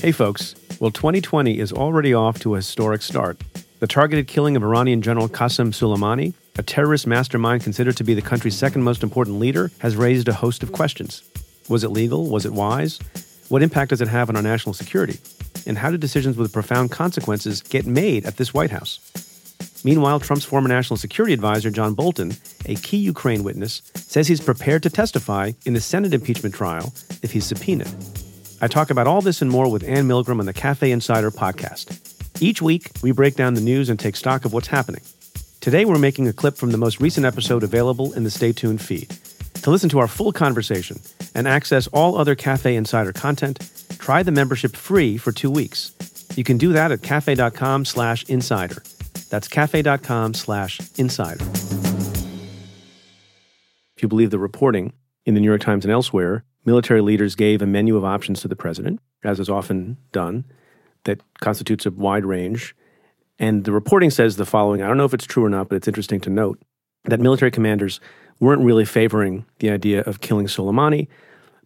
Hey, folks. Well, 2020 is already off to a historic start. The targeted killing of Iranian General Qasem Soleimani, a terrorist mastermind considered to be the country's second most important leader, has raised a host of questions. Was it legal? Was it wise? What impact does it have on our national security? And how do decisions with profound consequences get made at this White House? Meanwhile, Trump's former national security advisor, John Bolton, a key Ukraine witness, says he's prepared to testify in the Senate impeachment trial if he's subpoenaed. I talk about all this and more with Anne Milgram on the Cafe Insider podcast. Each week, we break down the news and take stock of what's happening. Today, we're making a clip from the most recent episode available in the Stay Tuned feed. To listen to our full conversation and access all other Cafe Insider content, try the membership free for two weeks. You can do that at cafe.com slash insider. That's cafe.com slash insider. If you believe the reporting in the New York Times and elsewhere, military leaders gave a menu of options to the president, as is often done, that constitutes a wide range. And the reporting says the following I don't know if it's true or not, but it's interesting to note that military commanders weren't really favoring the idea of killing Soleimani,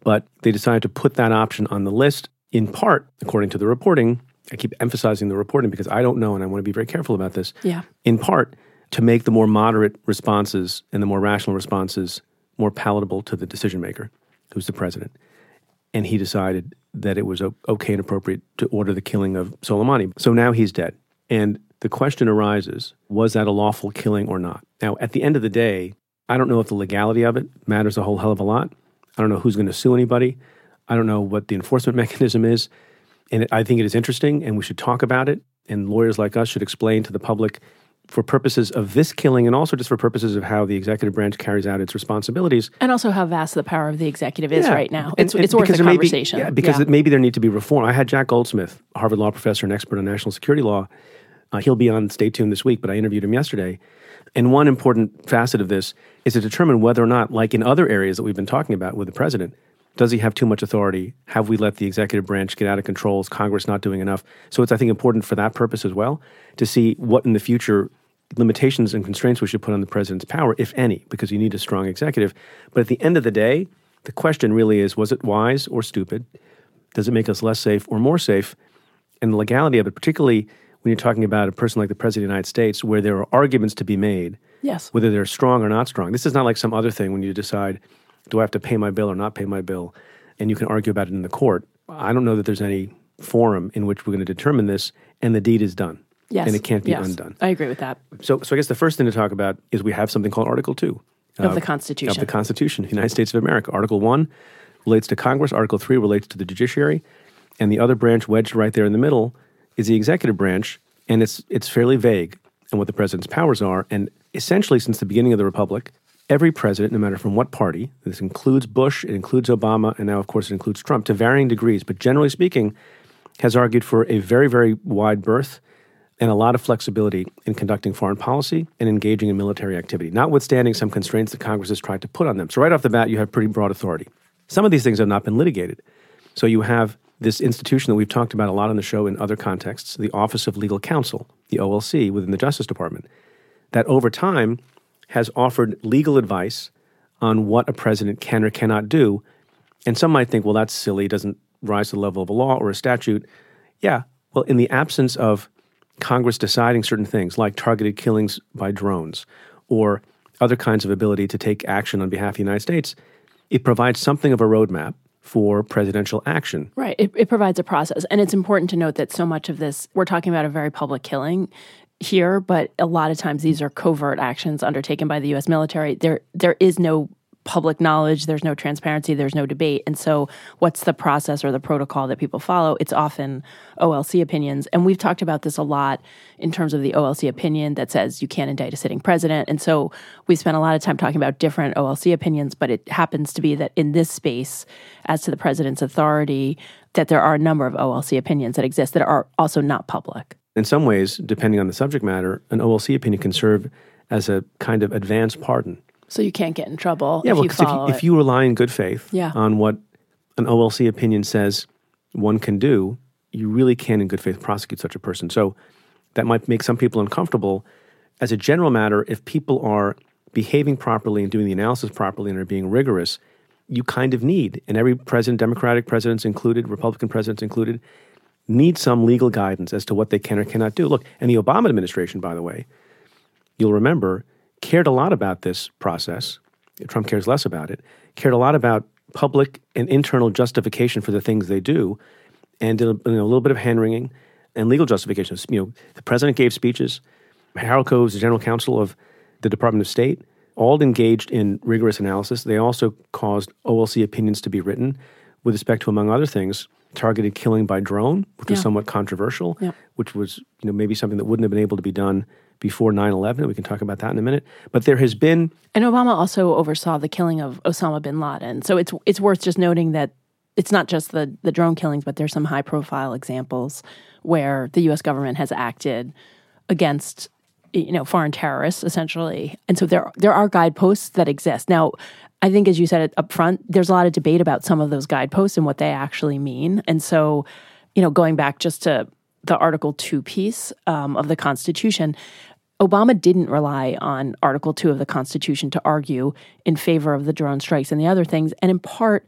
but they decided to put that option on the list, in part, according to the reporting. I keep emphasizing the reporting because I don't know, and I want to be very careful about this. Yeah. In part, to make the more moderate responses and the more rational responses more palatable to the decision maker who's the president. And he decided that it was okay and appropriate to order the killing of Soleimani. So now he's dead. And the question arises was that a lawful killing or not? Now, at the end of the day, I don't know if the legality of it matters a whole hell of a lot. I don't know who's going to sue anybody. I don't know what the enforcement mechanism is. And I think it is interesting, and we should talk about it. And lawyers like us should explain to the public for purposes of this killing and also just for purposes of how the executive branch carries out its responsibilities. And also how vast the power of the executive is yeah. right now. It's, and, it's worth a conversation. Be, yeah, because yeah. maybe there need to be reform. I had Jack Goldsmith, Harvard law professor and expert on national security law. Uh, he'll be on Stay Tuned this week, but I interviewed him yesterday. And one important facet of this is to determine whether or not, like in other areas that we've been talking about with the president, does he have too much authority? Have we let the executive branch get out of control? Is Congress not doing enough? So it's, I think, important for that purpose as well to see what in the future limitations and constraints we should put on the president's power, if any, because you need a strong executive. But at the end of the day, the question really is was it wise or stupid? Does it make us less safe or more safe? And the legality of it, particularly when you're talking about a person like the President of the United States, where there are arguments to be made, yes. whether they're strong or not strong. This is not like some other thing when you decide, do I have to pay my bill or not pay my bill? And you can argue about it in the court. I don't know that there's any forum in which we're going to determine this, and the deed is done. Yes. And it can't be yes. undone. I agree with that. So, so I guess the first thing to talk about is we have something called Article 2 of uh, the Constitution. Of the Constitution the United States of America. Article 1 relates to Congress, Article 3 relates to the judiciary, and the other branch wedged right there in the middle is the executive branch, and it's it's fairly vague on what the president's powers are. And essentially, since the beginning of the republic, every president, no matter from what party, this includes Bush, it includes Obama, and now, of course, it includes Trump to varying degrees, but generally speaking, has argued for a very, very wide berth and a lot of flexibility in conducting foreign policy and engaging in military activity, notwithstanding some constraints that Congress has tried to put on them. So, right off the bat, you have pretty broad authority. Some of these things have not been litigated. So, you have this institution that we've talked about a lot on the show in other contexts, the Office of Legal Counsel, the OLC, within the Justice Department, that over time has offered legal advice on what a president can or cannot do. And some might think, well, that's silly, doesn't rise to the level of a law or a statute. Yeah, well, in the absence of Congress deciding certain things like targeted killings by drones or other kinds of ability to take action on behalf of the United States, it provides something of a roadmap for presidential action. Right. It, it, provides a process. And it's important to note that so much of this, we're talking about a very public killing here, but a lot of times these are covert actions undertaken by the US military. There there is no public knowledge, there's no transparency, there's no debate. And so, what's the process or the protocol that people follow? It's often OLC opinions. And we've talked about this a lot in terms of the OLC opinion that says you can't indict a sitting president. And so, we spent a lot of time talking about different OLC opinions, but it happens to be that in this space, as to the president's authority, that there are a number of OLC opinions that exist that are also not public. In some ways, depending on the subject matter, an OLC opinion can serve as a kind of advance pardon so you can't get in trouble yeah, if well, you follow if you, if you rely in good faith yeah. on what an OLC opinion says one can do, you really can in good faith prosecute such a person. So that might make some people uncomfortable. As a general matter, if people are behaving properly and doing the analysis properly and are being rigorous, you kind of need, and every president, Democratic presidents included, Republican presidents included, need some legal guidance as to what they can or cannot do. Look, and the Obama administration, by the way, you'll remember, cared a lot about this process. Trump cares less about it, cared a lot about public and internal justification for the things they do, and did a, you know, a little bit of hand wringing and legal justification. You know, the president gave speeches. Harold Koh, the general counsel of the Department of State, all engaged in rigorous analysis. They also caused OLC opinions to be written with respect to, among other things, targeted killing by drone, which was somewhat controversial, yeah. which was you know maybe something that wouldn't have been able to be done before 9/11. We can talk about that in a minute. But there has been And Obama also oversaw the killing of Osama bin Laden. So it's it's worth just noting that it's not just the the drone killings, but there's some high profile examples where the US government has acted against you know foreign terrorists essentially. And so there there are guideposts that exist. Now, I think, as you said up front, there's a lot of debate about some of those guideposts and what they actually mean. And so, you know, going back just to the Article 2 piece um, of the Constitution, Obama didn't rely on Article 2 of the Constitution to argue in favor of the drone strikes and the other things. And in part,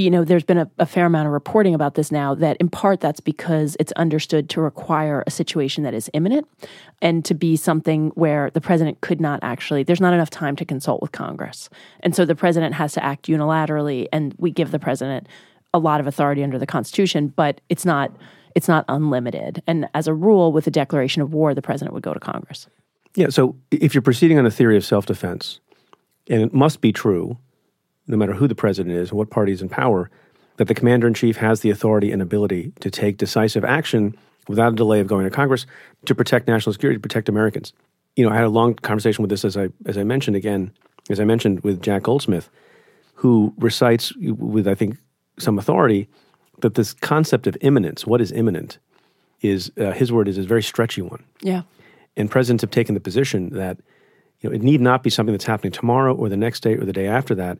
you know, there's been a, a, fair amount of reporting about this now that in part that's because it's understood to require a situation that is imminent and to be something where the president could not actually, there's not enough time to consult with Congress. And so the president has to act unilaterally, and we give the president a lot of authority under the Constitution, but it's not. It's not unlimited. And as a rule, with a declaration of war, the president would go to Congress. Yeah. So if you're proceeding on a theory of self defense, and it must be true no matter who the president is and what party is in power, that the commander in chief has the authority and ability to take decisive action without a delay of going to Congress to protect national security, to protect Americans. You know, I had a long conversation with this as I as I mentioned again, as I mentioned with Jack Goldsmith, who recites with I think some authority that this concept of imminence, what is imminent, is uh, his word is a very stretchy one. Yeah. And presidents have taken the position that you know it need not be something that's happening tomorrow or the next day or the day after that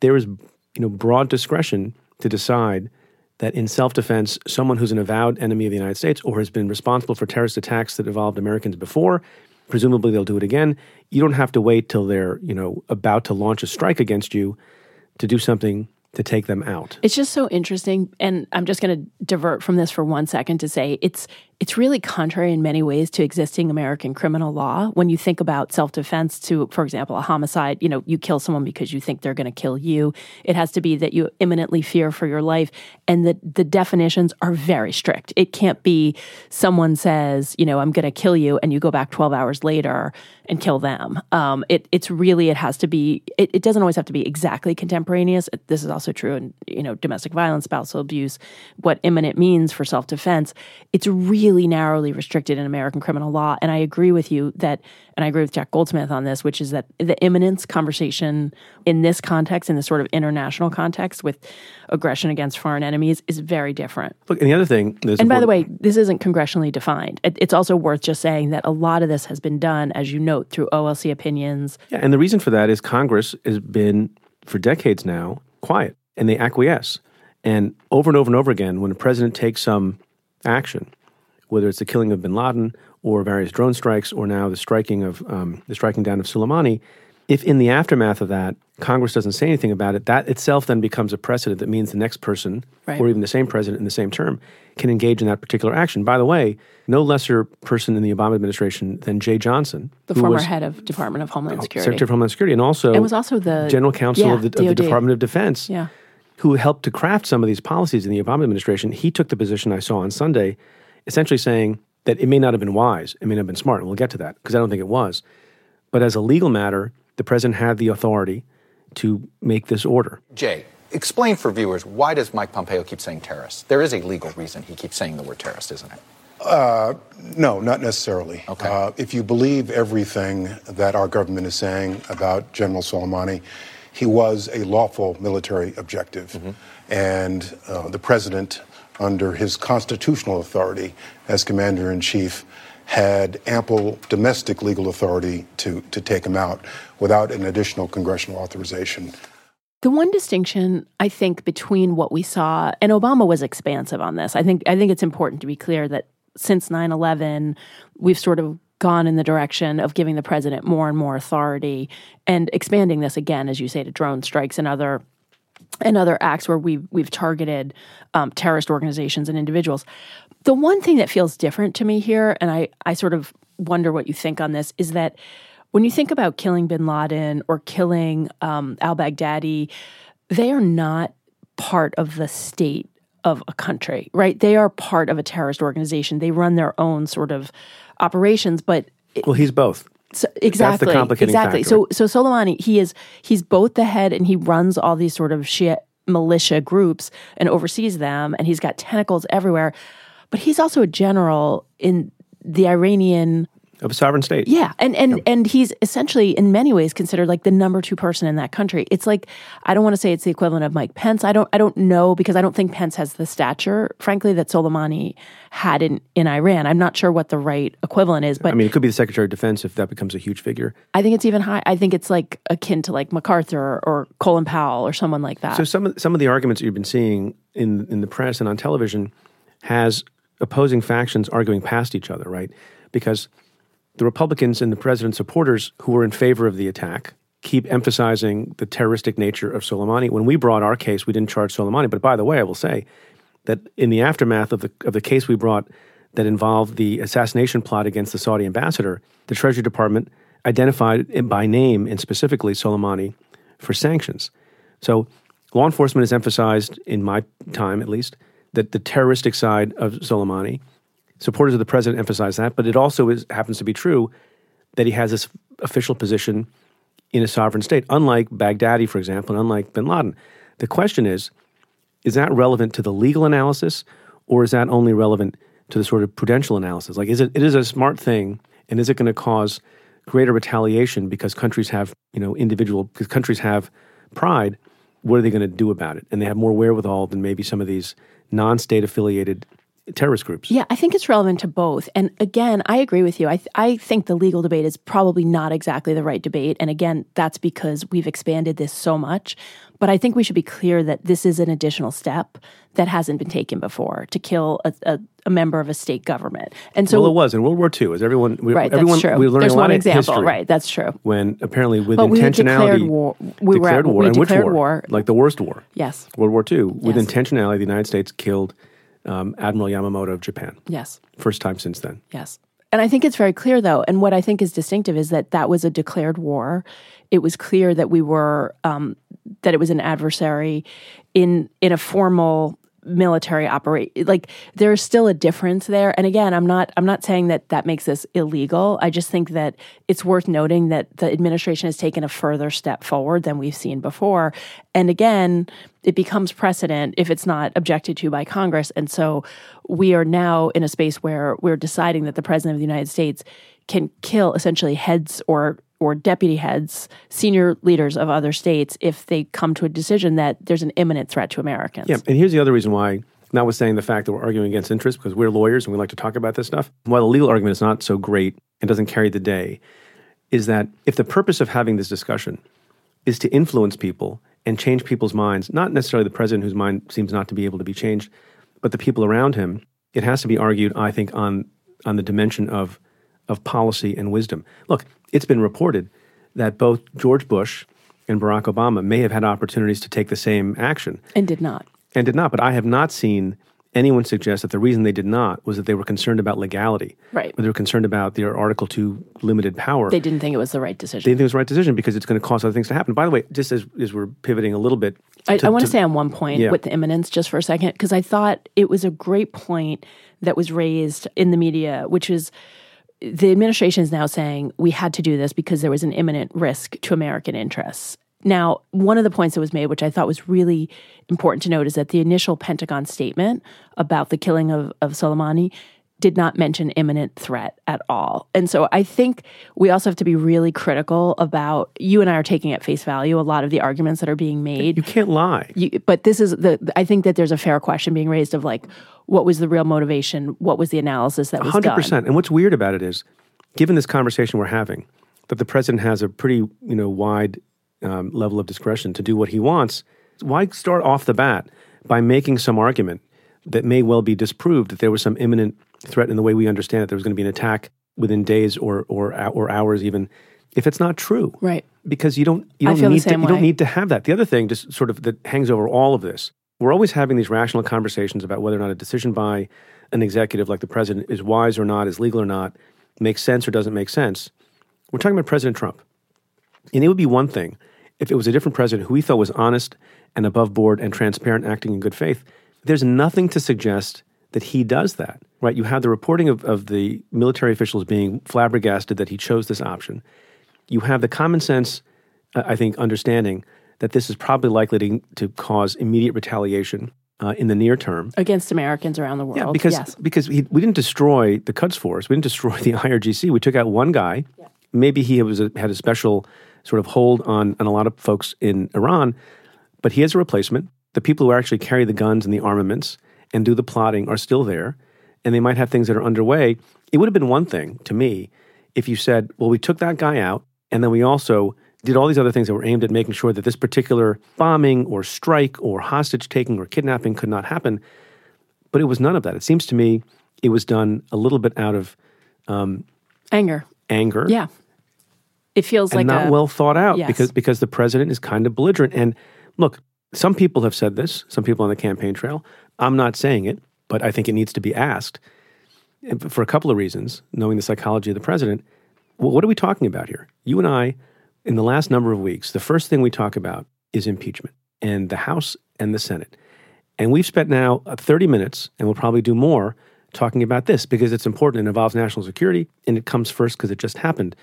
there is you know broad discretion to decide that in self-defense, someone who's an avowed enemy of the United States or has been responsible for terrorist attacks that involved Americans before, presumably they'll do it again. You don't have to wait till they're you know about to launch a strike against you to do something to take them out. It's just so interesting and I'm just going to divert from this for one second to say it's it's really contrary in many ways to existing American criminal law. When you think about self defense, to, for example, a homicide, you know, you kill someone because you think they're going to kill you. It has to be that you imminently fear for your life. And the, the definitions are very strict. It can't be someone says, you know, I'm going to kill you, and you go back 12 hours later and kill them. Um, it, it's really, it has to be, it, it doesn't always have to be exactly contemporaneous. This is also true in, you know, domestic violence, spousal abuse, what imminent means for self defense. It's really narrowly restricted in American criminal law. And I agree with you that, and I agree with Jack Goldsmith on this, which is that the imminence conversation in this context, in this sort of international context with aggression against foreign enemies, is very different. Look, and the other thing, and by the way, this isn't congressionally defined. It's also worth just saying that a lot of this has been done, as you note, through OLC opinions. Yeah, and the reason for that is Congress has been, for decades now, quiet and they acquiesce. And over and over and over again, when a president takes some action, whether it's the killing of bin Laden or various drone strikes or now the striking of um, the striking down of Soleimani, if in the aftermath of that Congress doesn't say anything about it, that itself then becomes a precedent that means the next person right. or even the same president in the same term can engage in that particular action. By the way, no lesser person in the Obama administration than Jeh Johnson, the former head of Department of Homeland Security, Secretary of Homeland Security, and also and was also the general counsel yeah, of, the, of the Department of Defense. Yeah. Who helped to craft some of these policies in the Obama administration? He took the position I saw on Sunday, essentially saying that it may not have been wise, it may not have been smart. And we'll get to that because I don't think it was. But as a legal matter, the president had the authority to make this order. Jeh, explain for viewers why does Mike Pompeo keep saying terrorist? There is a legal reason he keeps saying the word terrorist, isn't it? Uh, no, not necessarily. Okay. Uh, if you believe everything that our government is saying about General Soleimani, he was a lawful military objective. Mm-hmm. And uh, the president under his constitutional authority as commander in chief, had ample domestic legal authority to, to take him out without an additional congressional authorization. The one distinction I think between what we saw and Obama was expansive on this. I think I think it's important to be clear that since 9/11 we've sort of gone in the direction of giving the president more and more authority and expanding this again as you say to drone strikes and other and other acts where we've we've targeted um, terrorist organizations and individuals. The one thing that feels different to me here, and I I sort of wonder what you think on this, is that when you think about killing Bin Laden or killing um, Al Baghdadi, they are not part of the state of a country, right? They are part of a terrorist organization. They run their own sort of operations, but well, he's both. So, exactly. exactly. Factor. So so Soleimani, he is he's both the head and he runs all these sort of Shia militia groups and oversees them and he's got tentacles everywhere. But he's also a general in the Iranian of a sovereign state. Yeah, and and and he's essentially in many ways considered like the number two person in that country. It's like I don't want to say it's the equivalent of Mike Pence. I don't I don't know because I don't think Pence has the stature, frankly, that Soleimani had in in Iran. I'm not sure what the right equivalent is, but I mean, it could be the Secretary of Defense if that becomes a huge figure. I think it's even high. I think it's like akin to like MacArthur or Colin Powell or someone like that. So some of some of the arguments you've been seeing in in the press and on television has opposing factions arguing past each other, right? Because the Republicans and the president's supporters who were in favor of the attack keep emphasizing the terroristic nature of Soleimani. When we brought our case, we didn't charge Soleimani. But by the way, I will say that in the aftermath of the of the case we brought that involved the assassination plot against the Saudi ambassador, the Treasury Department identified by name and specifically Soleimani for sanctions. So law enforcement has emphasized, in my time at least, that the terroristic side of Soleimani Supporters of the president emphasize that, but it also is, happens to be true that he has this official position in a sovereign state, unlike Baghdadi, for example, and unlike bin Laden. The question is is that relevant to the legal analysis, or is that only relevant to the sort of prudential analysis? Like, is it, it is a smart thing, and is it going to cause greater retaliation because countries have, you know, individual, because countries have pride? What are they going to do about it? And they have more wherewithal than maybe some of these non state affiliated terrorist groups. Yeah, I think it's relevant to both. And again, I agree with you. I, th- I think the legal debate is probably not exactly the right debate. And again, that's because we've expanded this so much. But I think we should be clear that this is an additional step that hasn't been taken before to kill a, a, a member of a state government. And so, well, it was in World War II. As everyone, we, right, everyone, that's true. we learned There's a lot one of example, history right? That's true. When apparently with but intentionality, we declared war. We declared were, war, we declared which war? war? Like the worst war. Yes. World War II. With Yes. intentionality, the United States killed um, Admiral Yamamoto of Japan. Yes. First time since then. Yes. And I think it's very clear, though, and what I think is distinctive is that that was a declared war. It was clear that we were um, that it was an adversary in in a formal military operate like there's still a difference there. And again i'm not i'm not saying that that makes this illegal. I just think that it's worth noting that the administration has taken a further step forward than we've seen before. And again it becomes precedent if it's not objected to by congress. And so we are now in a space where we're deciding that the president of the united states can kill essentially heads or or deputy heads, senior leaders of other states, if they come to a decision that there's an imminent threat to Americans. Yeah, and here's the other reason why, notwithstanding the fact that we're arguing against interest, because we're lawyers and we like to talk about this stuff, while the legal argument is not so great and doesn't carry the day, is that if the purpose of having this discussion is to influence people and change people's minds, not necessarily the president whose mind seems not to be able to be changed, but the people around him, it has to be argued, I think, on on the dimension of of policy and wisdom. Look, it's been reported that both George Bush and Barack Obama may have had opportunities to take the same action And did not. and did not. But I have not seen anyone suggest that the reason they did not was that they were concerned about legality. Right. Or they were concerned about their Article 2 limited power. They didn't think it was the right decision. They didn't think it was the right decision because it's going to cause other things to happen. By the way, just as, as we're pivoting a little bit, I, I want to to- say on one point Yeah. with the imminence just for a second, because I thought it was a great point that was raised in the media, which is the administration is now saying we had to do this because there was an imminent risk to American interests. Now, one of the points that was made, which I thought was really important to note, is that the initial Pentagon statement about the killing of, of Soleimani did not mention imminent threat at all. And so I think we also have to be really critical about you and I are taking at face value a lot of the arguments that are being made you can't lie. you, but this is the i think that there's a fair question being raised of like what was the real motivation what was the analysis that was Hundred done percent. And what's weird about it is, given this conversation we're having, that the president has a pretty you know wide um, level of discretion to do what he wants. Why start off the bat by making some argument that may well be disproved that there was some imminent threat in the way we understand it? There was going to be an attack within days or or or hours even if it's not true. Right. Because you don't you don't need to you don't need to have that. The other thing just sort of that hangs over all of this. We're always having these rational conversations about whether or not a decision by an executive like the president is wise or not, is legal or not, makes sense or doesn't make sense. We're talking about President Trump. And it would be one thing if it was a different president who we thought was honest and above board and transparent, acting in good faith. There's nothing to suggest that he does that, right? You have the reporting of, of the military officials being flabbergasted that he chose this option. You have the common sense, uh, I think, understanding that this is probably likely to, to cause immediate retaliation uh, in the near term. Against Americans around the world. Yeah, because yes. because he, we didn't destroy the Quds Force. We didn't destroy the IRGC. We took out one guy. Maybe he was a, had a special sort of hold on on a lot of folks in Iran, but he has a replacement. The people who actually carry the guns and the armaments and do the plotting are still there, and they might have things that are underway. It would have been one thing to me if you said, "Well, we took that guy out, and then we also." Did all these other things that were aimed at making sure that this particular bombing or strike or hostage taking or kidnapping could not happen. But it was none of that. It seems to me it was done a little bit out of um, Anger. anger Yeah. It feels like not a, well thought out Yes. because because the president is kind of belligerent. And look, some people have said this, some people on the campaign trail. I'm not saying it, but I think it needs to be asked for a couple of reasons, knowing the psychology of the president. What are we talking about here? You and I, in the last number of weeks, the first thing we talk about is impeachment and the House and the Senate. And we've spent now uh, 30 minutes, and we'll probably do more, talking about this because it's important. It involves national security, and it comes first because it just happened.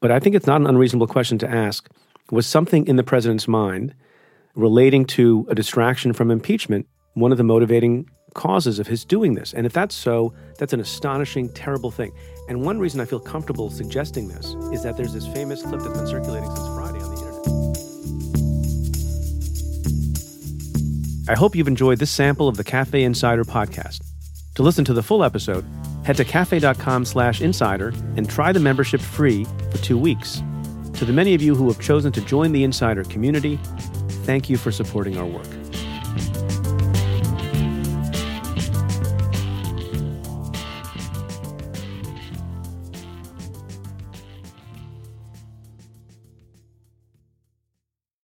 But I think it's not an unreasonable question to ask was something in the president's mind relating to a distraction from impeachment one of the motivating causes of his doing this? And if that's so, that's an astonishing, terrible thing. And one reason I feel comfortable suggesting this is that there's this famous clip that's been circulating since Friday on the internet. I hope you've enjoyed this sample of the Cafe Insider podcast. To listen to the full episode, head to cafe.com slash insider and try the membership free for two weeks. To the many of you who have chosen to join the Insider community, thank you for supporting our work.